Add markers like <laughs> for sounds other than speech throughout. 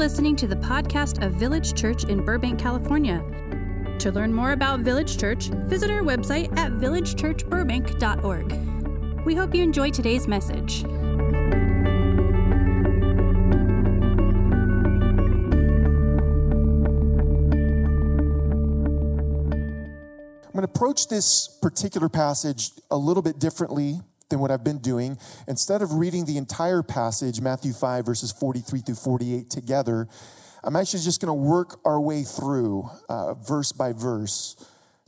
listening to the podcast of Village Church in Burbank, California. To learn more about Village Church, visit our website at villagechurchburbank.org. We hope you enjoy today's message. I'm going to approach this particular passage a little bit differently than what I've been doing. Instead of reading the entire passage, Matthew 5, verses 43 through 48, together, I'm actually just going to work our way through uh, verse by verse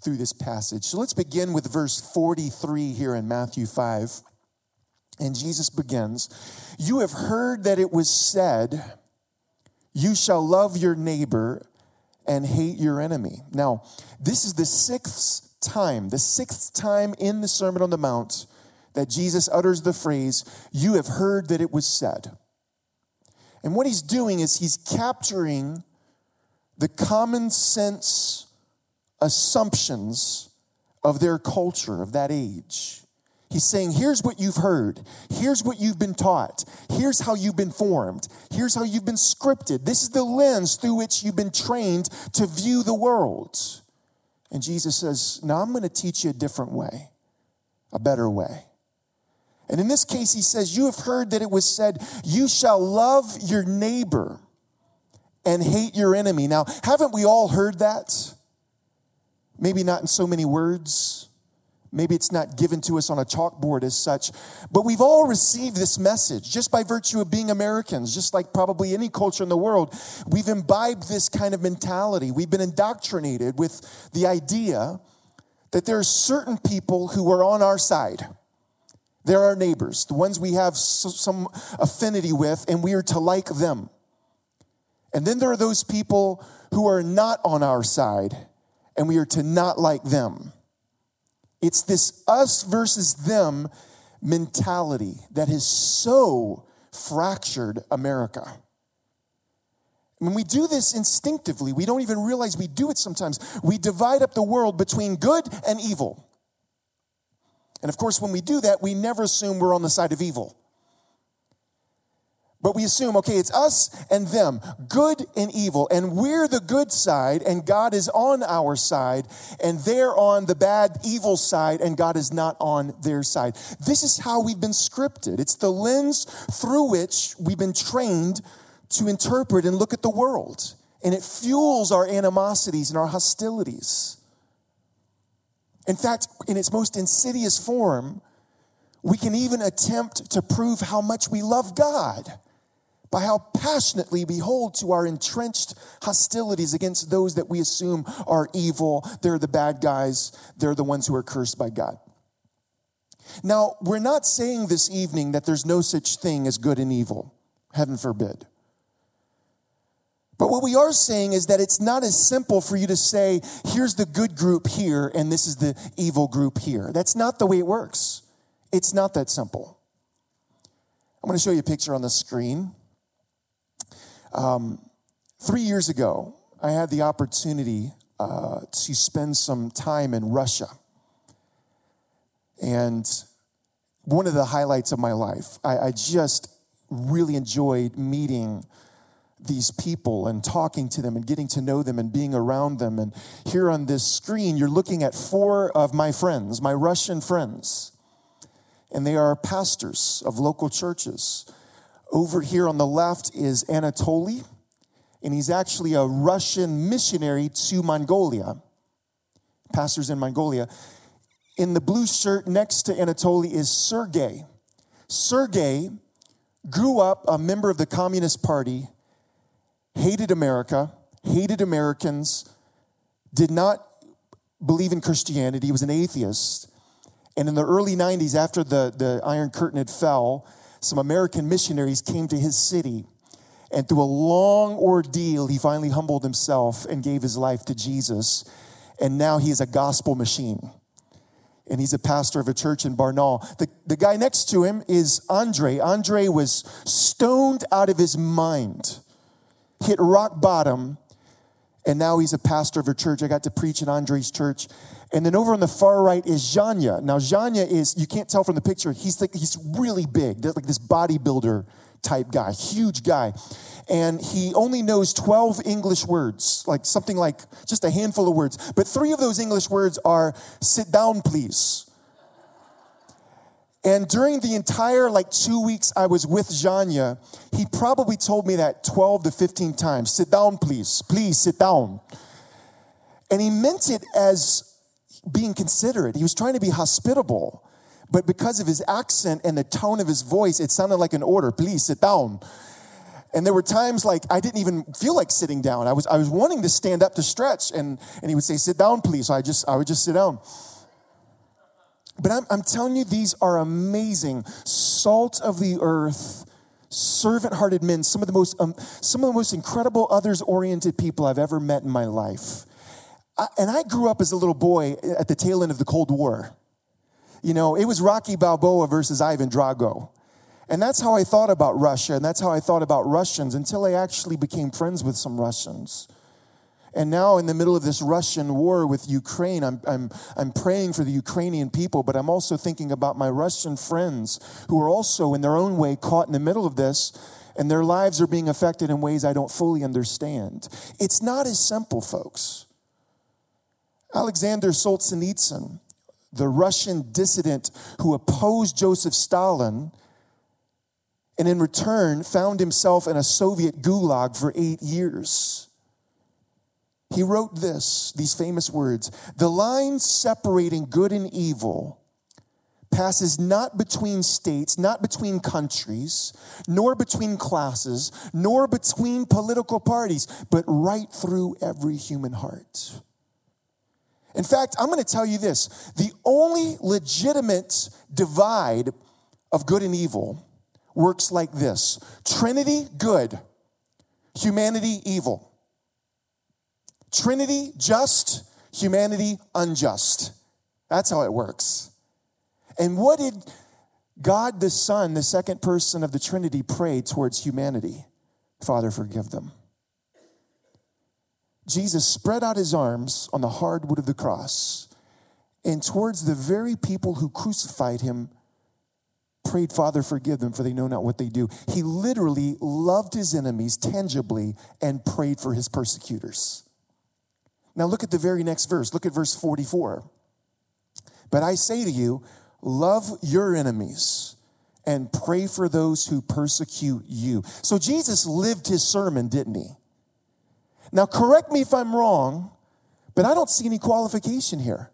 through this passage. So let's begin with verse 43 here in Matthew 5. And Jesus begins You have heard that it was said, You shall love your neighbor and hate your enemy. Now, this is the sixth time, the sixth time in the Sermon on the Mount that Jesus utters the phrase, You have heard that it was said. And what he's doing is he's capturing the common sense assumptions of their culture, of that age. He's saying, here's what you've heard. Here's what you've been taught. Here's how you've been formed. Here's how you've been scripted. This is the lens through which you've been trained to view the world. And Jesus says, Now I'm going to teach you a different way, a better way. And in this case, he says, You have heard that it was said, You shall love your neighbor and hate your enemy. Now, haven't we all heard that? Maybe not in so many words. Maybe it's not given to us on a chalkboard as such, but we've all received this message just by virtue of being Americans, just like probably any culture in the world. We've imbibed this kind of mentality. We've been indoctrinated with the idea that there are certain people who are on our side. They're our neighbors, the ones we have some affinity with, and we are to like them. And then there are those people who are not on our side, and we are to not like them. It's this us versus them mentality that has so fractured America. When we do this instinctively, we don't even realize we do it sometimes. We divide up the world between good and evil. And of course, when we do that, we never assume we're on the side of evil. But we assume, okay, it's us and them, good and evil, and we're the good side, and God is on our side, and they're on the bad, evil side, and God is not on their side. This is how we've been scripted. It's the lens through which we've been trained to interpret and look at the world, and it fuels our animosities and our hostilities. In fact, in its most insidious form, we can even attempt to prove how much we love God by how passionately we hold to our entrenched hostilities against those that we assume are evil. They're the bad guys, they're the ones who are cursed by God. Now, we're not saying this evening that there's no such thing as good and evil, heaven forbid. But what we are saying is that it's not as simple for you to say, here's the good group here and this is the evil group here. That's not the way it works. It's not that simple. I'm going to show you a picture on the screen. Um, three years ago, I had the opportunity uh, to spend some time in Russia. And one of the highlights of my life, I, I just really enjoyed meeting these people and talking to them and getting to know them and being around them. And here on this screen, you're looking at four of my friends, my Russian friends. And they are pastors of local churches. Over here on the left is Anatoly, and he's actually a Russian missionary to Mongolia, pastors in Mongolia. In the blue shirt next to Anatoly is Sergey. Sergey grew up a member of the Communist Party, hated America, hated Americans, did not believe in Christianity, he was an atheist. And in the early 90s, after the, the Iron Curtain had fell, some American missionaries came to his city. And through a long ordeal, he finally humbled himself and gave his life to Jesus. And now he is a gospel machine. And he's a pastor of a church in Barnaul. The, the guy next to him is Andre. Andre was stoned out of his mind, hit rock bottom, and now he's a pastor of a church. I got to preach in Andre's church. And then over on the far right is Zhanya. Now, Zhanya is, you can't tell from the picture, he's like, he's really big, like this bodybuilder type guy, huge guy. And he only knows 12 English words, like something like just a handful of words. But three of those English words are sit down, please. And during the entire like two weeks I was with Zhanya, he probably told me that 12 to 15 times. Sit down, please. Please sit down. And he meant it as being considerate. He was trying to be hospitable. But because of his accent and the tone of his voice, it sounded like an order. Please sit down. And there were times like I didn't even feel like sitting down. I was I was wanting to stand up to stretch and, and he would say, sit down, please. So I just I would just sit down. But I'm, I'm telling you, these are amazing, salt of the earth, servant-hearted men. Some of the most, um, some of the most incredible others-oriented people I've ever met in my life. I, and I grew up as a little boy at the tail end of the Cold War. You know, it was Rocky Balboa versus Ivan Drago. And that's how I thought about Russia, and that's how I thought about Russians until I actually became friends with some Russians. And now, in the middle of this Russian war with Ukraine, I'm, I'm, I'm praying for the Ukrainian people, but I'm also thinking about my Russian friends who are also, in their own way, caught in the middle of this, and their lives are being affected in ways I don't fully understand. It's not as simple, folks. Alexander Solzhenitsyn, the Russian dissident who opposed Joseph Stalin, and in return found himself in a Soviet gulag for eight years. He wrote this, these famous words The line separating good and evil passes not between states, not between countries, nor between classes, nor between political parties, but right through every human heart. In fact, I'm going to tell you this the only legitimate divide of good and evil works like this Trinity, good, humanity, evil. Trinity, just, humanity, unjust. That's how it works. And what did God the Son, the second person of the Trinity, pray towards humanity? Father, forgive them. Jesus spread out his arms on the hard wood of the cross and towards the very people who crucified him prayed, Father, forgive them, for they know not what they do. He literally loved his enemies tangibly and prayed for his persecutors. Now look at the very next verse. Look at verse 44. But I say to you, love your enemies and pray for those who persecute you. So Jesus lived his sermon, didn't he? Now, correct me if I'm wrong, but I don't see any qualification here.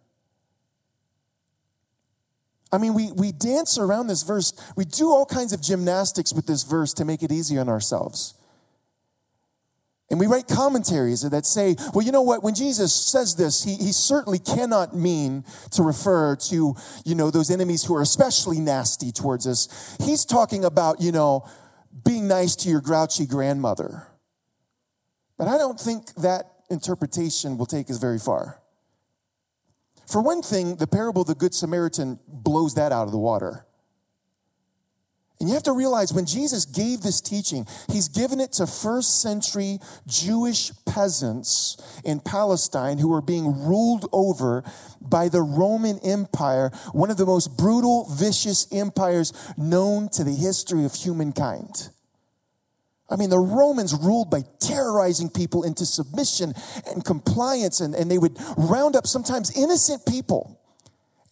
I mean, we, we dance around this verse. We do all kinds of gymnastics with this verse to make it easy on ourselves. And we write commentaries that say, well, you know what? When Jesus says this, he, he certainly cannot mean to refer to, you know, those enemies who are especially nasty towards us. He's talking about, you know, being nice to your grouchy grandmother. But I don't think that interpretation will take us very far. For one thing, the parable of the Good Samaritan blows that out of the water. And you have to realize when Jesus gave this teaching, he's given it to first century Jewish peasants in Palestine who were being ruled over by the Roman Empire, one of the most brutal, vicious empires known to the history of humankind. I mean, the Romans ruled by terrorizing people into submission and compliance, and, and they would round up sometimes innocent people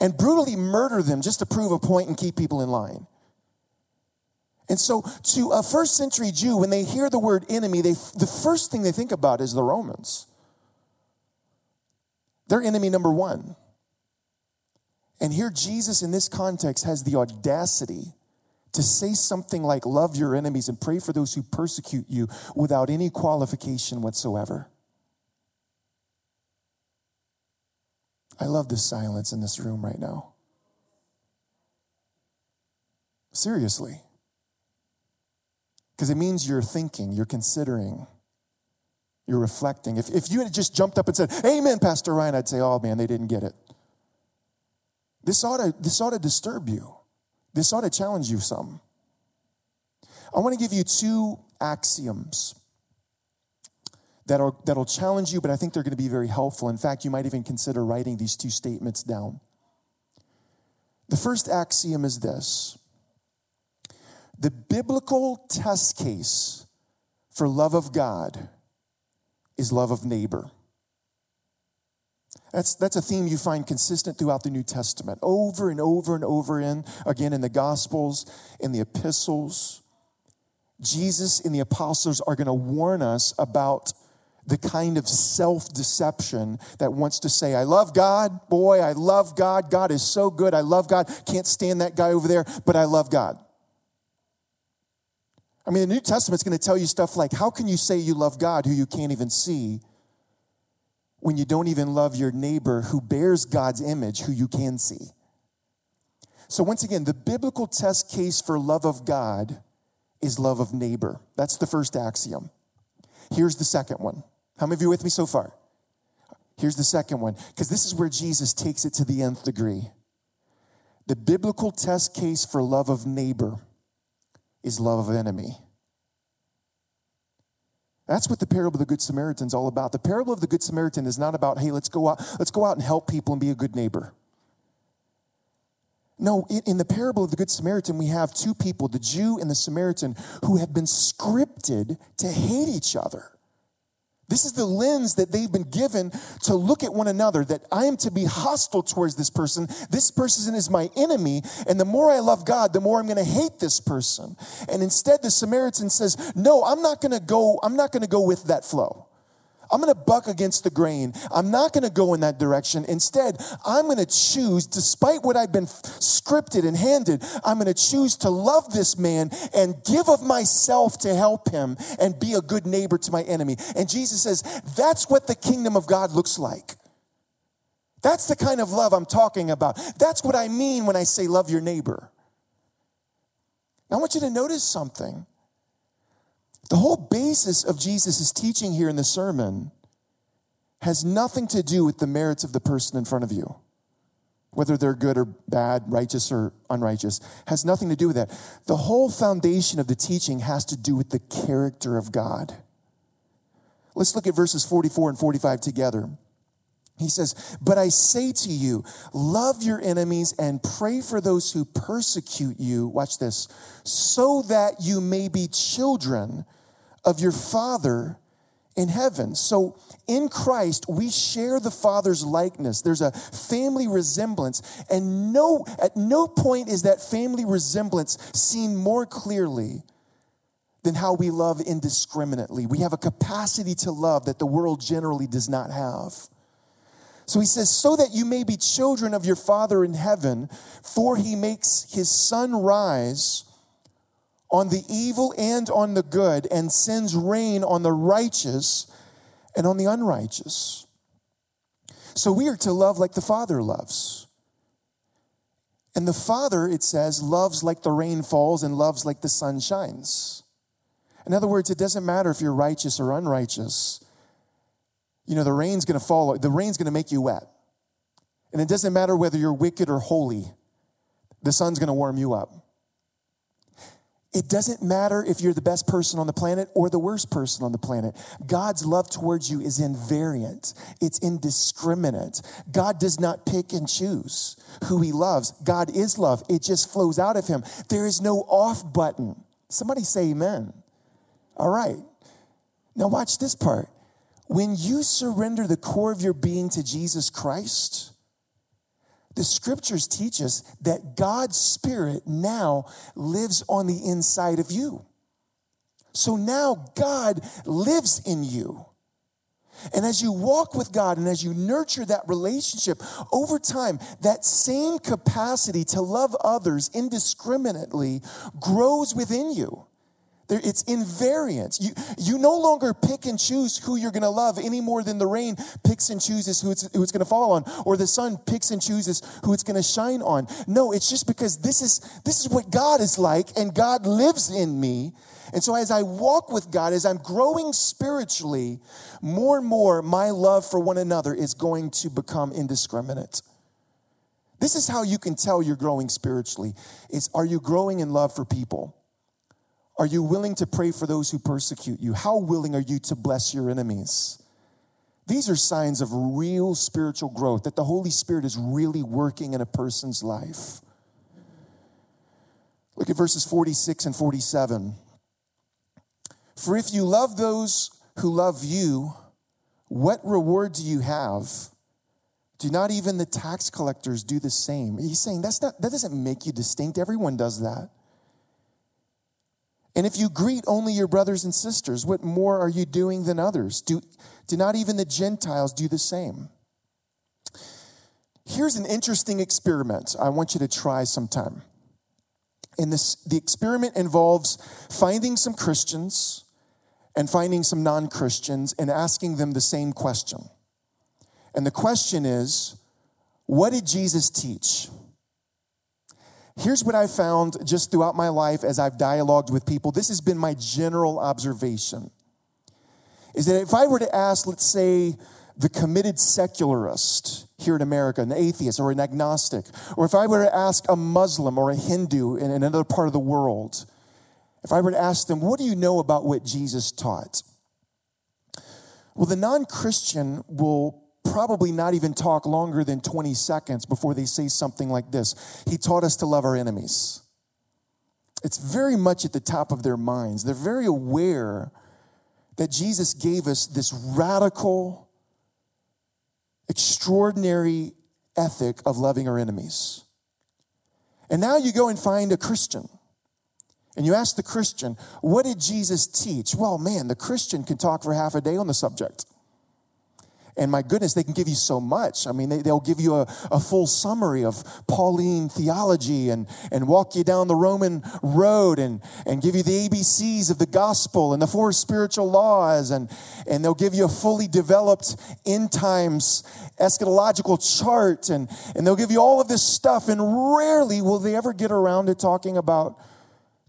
and brutally murder them just to prove a point and keep people in line. And so, to a first century Jew, when they hear the word enemy, they, the first thing they think about is the Romans. They're enemy number one. And here, Jesus, in this context, has the audacity to say something like, Love your enemies and pray for those who persecute you without any qualification whatsoever. I love the silence in this room right now. Seriously. Because it means you're thinking, you're considering, you're reflecting. If, if you had just jumped up and said, Amen, Pastor Ryan, I'd say, Oh man, they didn't get it. This ought to, this ought to disturb you. This ought to challenge you some. I want to give you two axioms that are, that'll challenge you, but I think they're going to be very helpful. In fact, you might even consider writing these two statements down. The first axiom is this The biblical test case for love of God is love of neighbor. That's, that's a theme you find consistent throughout the New Testament, over and over and over in, again, in the Gospels, in the epistles. Jesus and the apostles are going to warn us about the kind of self deception that wants to say, I love God, boy, I love God, God is so good, I love God, can't stand that guy over there, but I love God. I mean, the New Testament's going to tell you stuff like, how can you say you love God who you can't even see when you don't even love your neighbor who bears God's image who you can see? So, once again, the biblical test case for love of God is love of neighbor. That's the first axiom. Here's the second one. How many of you with me so far? Here's the second one, because this is where Jesus takes it to the nth degree. The biblical test case for love of neighbor is love of enemy. That's what the parable of the Good Samaritan is all about. The parable of the Good Samaritan is not about, hey, let's go out, let's go out and help people and be a good neighbor. No, in the parable of the Good Samaritan, we have two people, the Jew and the Samaritan, who have been scripted to hate each other. This is the lens that they've been given to look at one another, that I am to be hostile towards this person. This person is my enemy. And the more I love God, the more I'm going to hate this person. And instead, the Samaritan says, No, I'm not going to go, I'm not going to go with that flow. I'm going to buck against the grain. I'm not going to go in that direction. Instead, I'm going to choose, despite what I've been scripted and handed, I'm going to choose to love this man and give of myself to help him and be a good neighbor to my enemy. And Jesus says, that's what the kingdom of God looks like. That's the kind of love I'm talking about. That's what I mean when I say love your neighbor. Now, I want you to notice something. The whole basis of Jesus' teaching here in the sermon has nothing to do with the merits of the person in front of you. Whether they're good or bad, righteous or unrighteous, has nothing to do with that. The whole foundation of the teaching has to do with the character of God. Let's look at verses 44 and 45 together. He says, But I say to you, love your enemies and pray for those who persecute you. Watch this, so that you may be children of your Father in heaven. So in Christ, we share the Father's likeness. There's a family resemblance, and no, at no point is that family resemblance seen more clearly than how we love indiscriminately. We have a capacity to love that the world generally does not have. So he says, so that you may be children of your Father in heaven, for he makes his sun rise on the evil and on the good, and sends rain on the righteous and on the unrighteous. So we are to love like the Father loves. And the Father, it says, loves like the rain falls and loves like the sun shines. In other words, it doesn't matter if you're righteous or unrighteous. You know, the rain's gonna fall, the rain's gonna make you wet. And it doesn't matter whether you're wicked or holy, the sun's gonna warm you up. It doesn't matter if you're the best person on the planet or the worst person on the planet. God's love towards you is invariant, it's indiscriminate. God does not pick and choose who he loves. God is love, it just flows out of him. There is no off button. Somebody say amen. All right. Now, watch this part. When you surrender the core of your being to Jesus Christ, the scriptures teach us that God's Spirit now lives on the inside of you. So now God lives in you. And as you walk with God and as you nurture that relationship over time, that same capacity to love others indiscriminately grows within you. It's invariant. You, you no longer pick and choose who you're going to love any more than the rain picks and chooses who it's, who it's going to fall on, or the sun picks and chooses who it's going to shine on. No, it's just because this is, this is what God is like, and God lives in me. And so as I walk with God, as I'm growing spiritually, more and more my love for one another is going to become indiscriminate. This is how you can tell you're growing spiritually. Is are you growing in love for people? Are you willing to pray for those who persecute you? How willing are you to bless your enemies? These are signs of real spiritual growth, that the Holy Spirit is really working in a person's life. Look at verses 46 and 47. For if you love those who love you, what reward do you have? Do not even the tax collectors do the same? He's saying that's not, that doesn't make you distinct. Everyone does that. And if you greet only your brothers and sisters, what more are you doing than others? Do, do not even the Gentiles do the same? Here's an interesting experiment I want you to try sometime. And this, the experiment involves finding some Christians and finding some non Christians and asking them the same question. And the question is, what did Jesus teach? Here's what I found just throughout my life as I've dialogued with people. This has been my general observation. Is that if I were to ask, let's say, the committed secularist here in America, an atheist or an agnostic, or if I were to ask a Muslim or a Hindu in another part of the world, if I were to ask them, what do you know about what Jesus taught? Well, the non Christian will probably not even talk longer than 20 seconds before they say something like this He taught us to love our enemies. It's very much at the top of their minds. They're very aware that Jesus gave us this radical, extraordinary ethic of loving our enemies. And now you go and find a Christian and you ask the Christian, what did Jesus teach? Well, man, the Christian can talk for half a day on the subject. And my goodness, they can give you so much. I mean, they, will give you a, a full summary of Pauline theology and, and walk you down the Roman road and, and give you the ABCs of the gospel and the four spiritual laws. And, and they'll give you a fully developed end times eschatological chart. And, and they'll give you all of this stuff. And rarely will they ever get around to talking about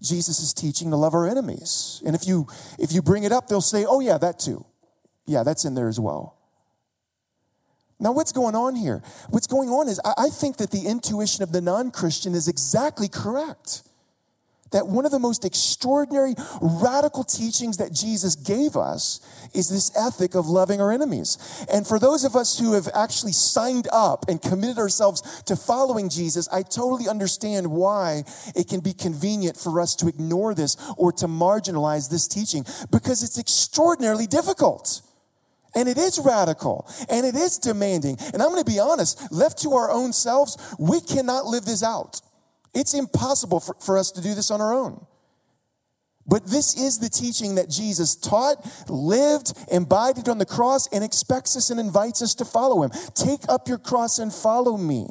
Jesus teaching to love our enemies. And if you if you bring it up, they'll say, "Oh yeah, that too." Yeah, that's in there as well. Now, what's going on here? What's going on is I think that the intuition of the non Christian is exactly correct that one of the most extraordinary, radical teachings that Jesus gave us is this ethic of loving our enemies. And for those of us who have actually signed up and committed ourselves to following Jesus, I totally understand why it can be convenient for us to ignore this or to marginalize this teaching because it's extraordinarily difficult. And it is radical and it is demanding. And I'm going to be honest, left to our own selves, we cannot live this out. It's impossible for, for us to do this on our own. But this is the teaching that Jesus taught, lived, embodied on the cross, and expects us and invites us to follow him. Take up your cross and follow me.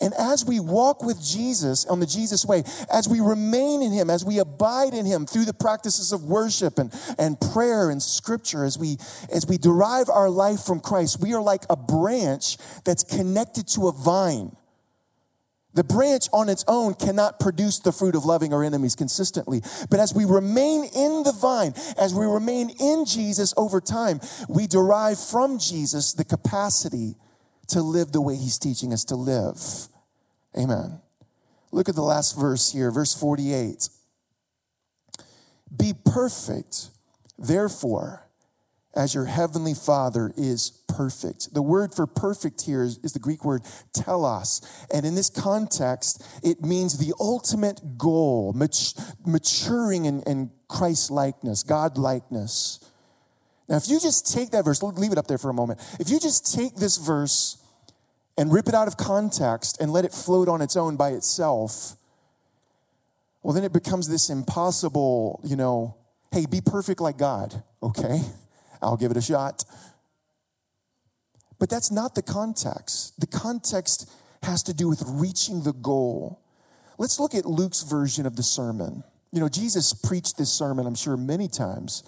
And as we walk with Jesus on the Jesus way, as we remain in Him, as we abide in Him through the practices of worship and, and prayer and scripture, as we, as we derive our life from Christ, we are like a branch that's connected to a vine. The branch on its own cannot produce the fruit of loving our enemies consistently. But as we remain in the vine, as we remain in Jesus over time, we derive from Jesus the capacity to live the way he's teaching us to live. Amen. Look at the last verse here, verse 48. Be perfect, therefore, as your heavenly Father is perfect. The word for perfect here is, is, the Greek word telos. And in this context, it means the ultimate goal, mat- maturing in, in Christ likeness, God likeness. Now, if you just take that verse, leave it up there for a moment. If you just take this verse and rip it out of context and let it float on its own by itself, well, then it becomes this impossible, you know, hey, be perfect like God, okay? I'll give it a shot. But that's not the context. The context has to do with reaching the goal. Let's look at Luke's version of the sermon. You know, Jesus preached this sermon, I'm sure, many times.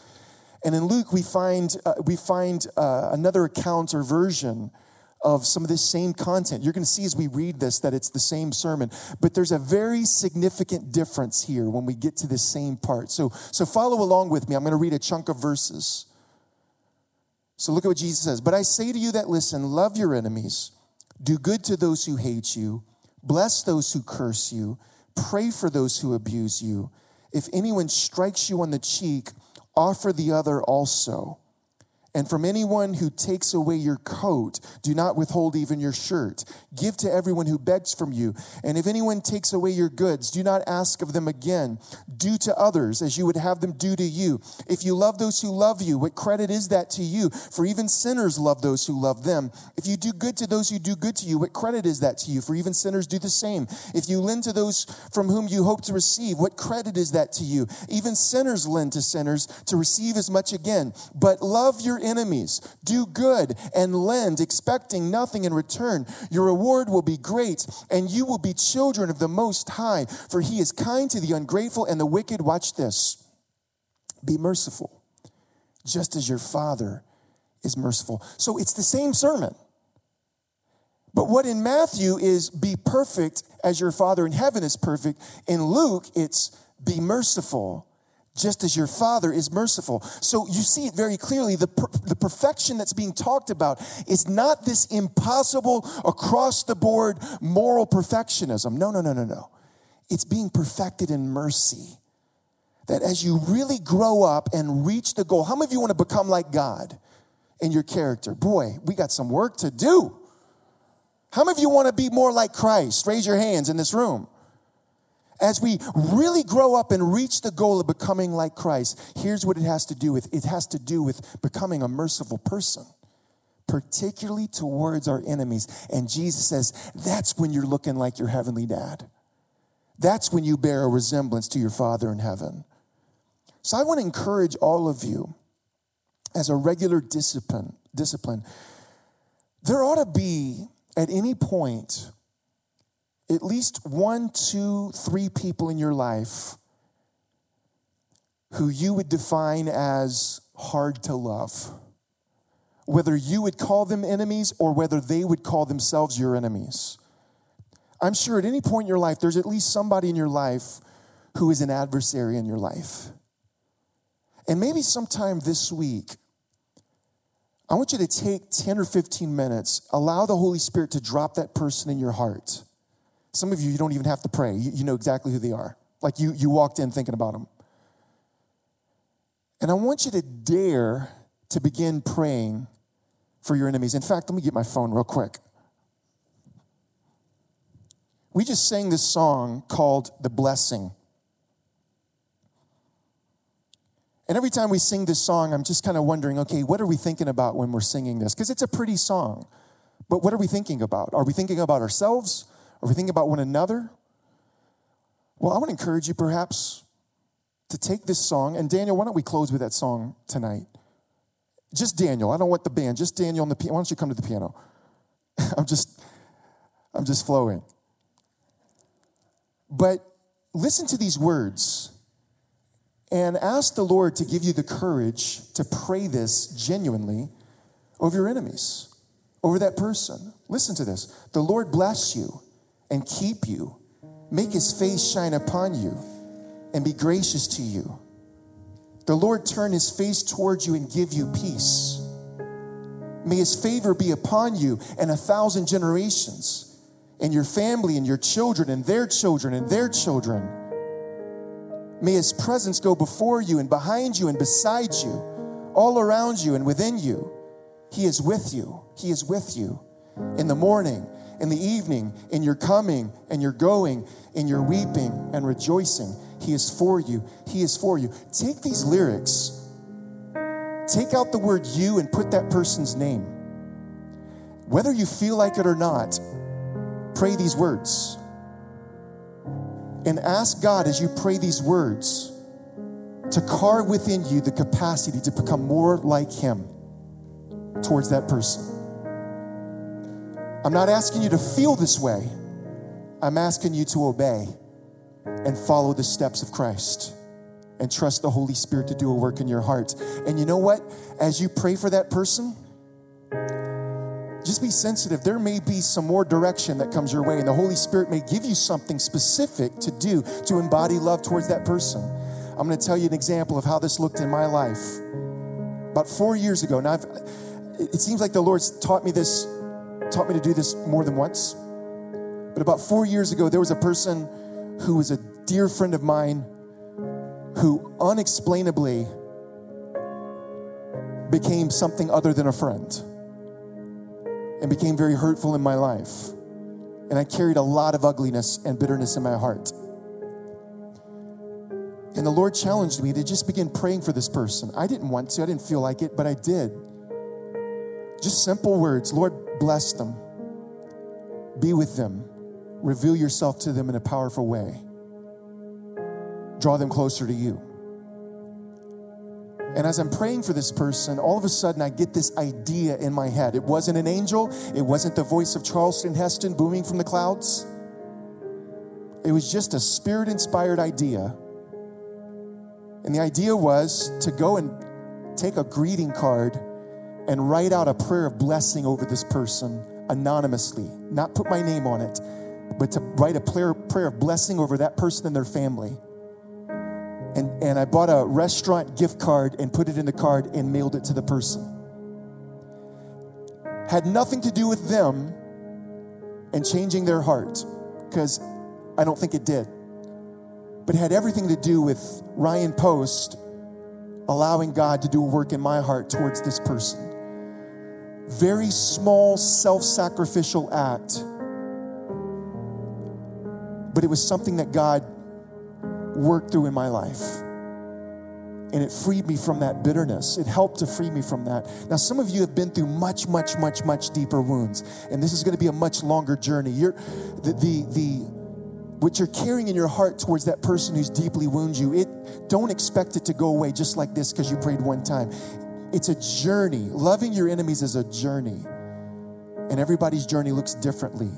And in Luke, we find, uh, we find uh, another account or version of some of this same content. You're going to see as we read this that it's the same sermon, but there's a very significant difference here when we get to this same part. So, so follow along with me. I'm going to read a chunk of verses. So look at what Jesus says. But I say to you that listen, love your enemies, do good to those who hate you, bless those who curse you, pray for those who abuse you. If anyone strikes you on the cheek, offer the other also. And from anyone who takes away your coat, do not withhold even your shirt. Give to everyone who begs from you. And if anyone takes away your goods, do not ask of them again. Do to others as you would have them do to you. If you love those who love you, what credit is that to you? For even sinners love those who love them. If you do good to those who do good to you, what credit is that to you? For even sinners do the same. If you lend to those from whom you hope to receive, what credit is that to you? Even sinners lend to sinners to receive as much again. But love your enemies, do good, and lend, expecting nothing in return. Your reward will be great, and you will be children of the Most High, for He is kind to the ungrateful and the wicked. Watch this. Be merciful, just as your Father is merciful. So it's the same sermon. But what in Matthew is be perfect as your Father in heaven is perfect, in Luke, it's be merciful just as your Father is merciful. So you see it very clearly. The, per- the perfection that's being talked about is not this impossible, across the board moral perfectionism. No, no, no, no, no. It's being perfected in mercy. That as you really grow up and reach the goal, how many of you want to become like God in your character? Boy, we got some work to do. How many of you want to be more like Christ? Raise your hands in this room. As we really grow up and reach the goal of becoming like Christ, here's what it has to do with it has to do with becoming a merciful person, particularly towards our enemies. And Jesus says that's when you're looking like your heavenly dad. That's when you bear a resemblance to your Father in heaven. So I want to encourage all of you as a regular discipline, discipline. There ought to be at any point at least one, two, three people in your life who you would define as hard to love. Whether you would call them enemies or whether they would call themselves your enemies. I'm sure at any point in your life, there's at least somebody in your life who is an adversary in your life. And maybe sometime this week, I want you to take 10 or 15 minutes, allow the Holy Spirit to drop that person in your heart. Some of you, you don't even have to pray. You, you know exactly who they are. Like you, you walked in thinking about them. And I want you to dare to begin praying for your enemies. In fact, let me get my phone real quick. We just sang this song called The Blessing. And every time we sing this song, I'm just kind of wondering okay, what are we thinking about when we're singing this? Because it's a pretty song. But what are we thinking about? Are we thinking about ourselves? Are we thinking about one another? Well, I want to encourage you perhaps to take this song. And Daniel, why don't we close with that song tonight? Just Daniel. I don't want the band. Just Daniel on the piano. Why don't you come to the piano? <laughs> I'm just, I'm just flowing. But listen to these words and ask the Lord to give you the courage to pray this genuinely over your enemies, over that person. Listen to this. The Lord bless you and keep you, make his face shine upon you, and be gracious to you. The Lord turn his face towards you and give you peace. May his favor be upon you and a thousand generations, and your family and your children and their children and their children May his presence go before you and behind you and beside you, all around you and within you. He is with you. He is with you in the morning, in the evening, in your coming and your going, in your weeping and rejoicing. He is for you. He is for you. Take these lyrics, take out the word you and put that person's name. Whether you feel like it or not, pray these words and ask God as you pray these words to carve within you the capacity to become more like Him towards that person. I'm not asking you to feel this way, I'm asking you to obey and follow the steps of Christ and trust the Holy Spirit to do a work in your heart. And you know what? As you pray for that person, just be sensitive. There may be some more direction that comes your way, and the Holy Spirit may give you something specific to do to embody love towards that person. I'm going to tell you an example of how this looked in my life. About four years ago, now I've, it seems like the Lord's taught me this, taught me to do this more than once. But about four years ago, there was a person who was a dear friend of mine who unexplainably became something other than a friend and became very hurtful in my life. And I carried a lot of ugliness and bitterness in my heart. And the Lord challenged me to just begin praying for this person. I didn't want to, I didn't feel like it, but I did. Just simple words Lord, bless them, be with them, reveal yourself to them in a powerful way, draw them closer to you. And as I'm praying for this person, all of a sudden I get this idea in my head. It wasn't an angel, it wasn't the voice of Charlton Heston booming from the clouds. It was just a spirit inspired idea. And the idea was to go and take a greeting card and write out a prayer of blessing over this person anonymously, not put my name on it, but to write a prayer, prayer of blessing over that person and their family and, and I bought a restaurant gift card and put it in the card and mailed it to the person. Had nothing to do with them and changing their heart, because I don't think it did. But it had everything to do with Ryan Post allowing God to do a work in my heart towards this person. Very small, self sacrificial act. But it was something that God worked through in my life. And it freed me from that bitterness. It helped to free me from that. Now, some of you have been through much, much, much, much deeper wounds, and this is going to be a much longer journey. You're the the, the what you're carrying in your heart towards that person who's deeply wounded you. It don't expect it to go away just like this because you prayed one time. It's a journey. Loving your enemies is a journey, and everybody's journey looks differently,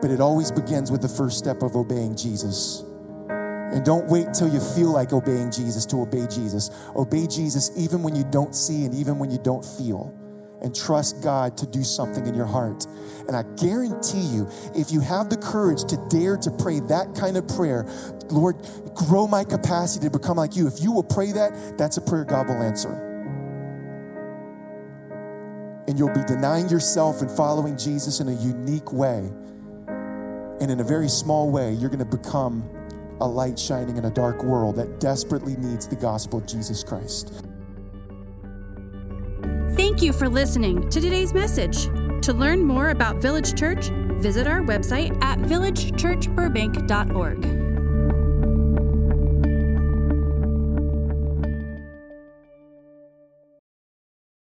but it always begins with the first step of obeying Jesus. And don't wait till you feel like obeying Jesus to obey Jesus. Obey Jesus even when you don't see and even when you don't feel. And trust God to do something in your heart. And I guarantee you, if you have the courage to dare to pray that kind of prayer, Lord, grow my capacity to become like you. If you will pray that, that's a prayer God will answer. And you'll be denying yourself and following Jesus in a unique way. And in a very small way, you're going to become a light shining in a dark world that desperately needs the gospel of Jesus Christ. Thank you for listening to today's message. To learn more about Village Church, visit our website at villagechurchburbank.org.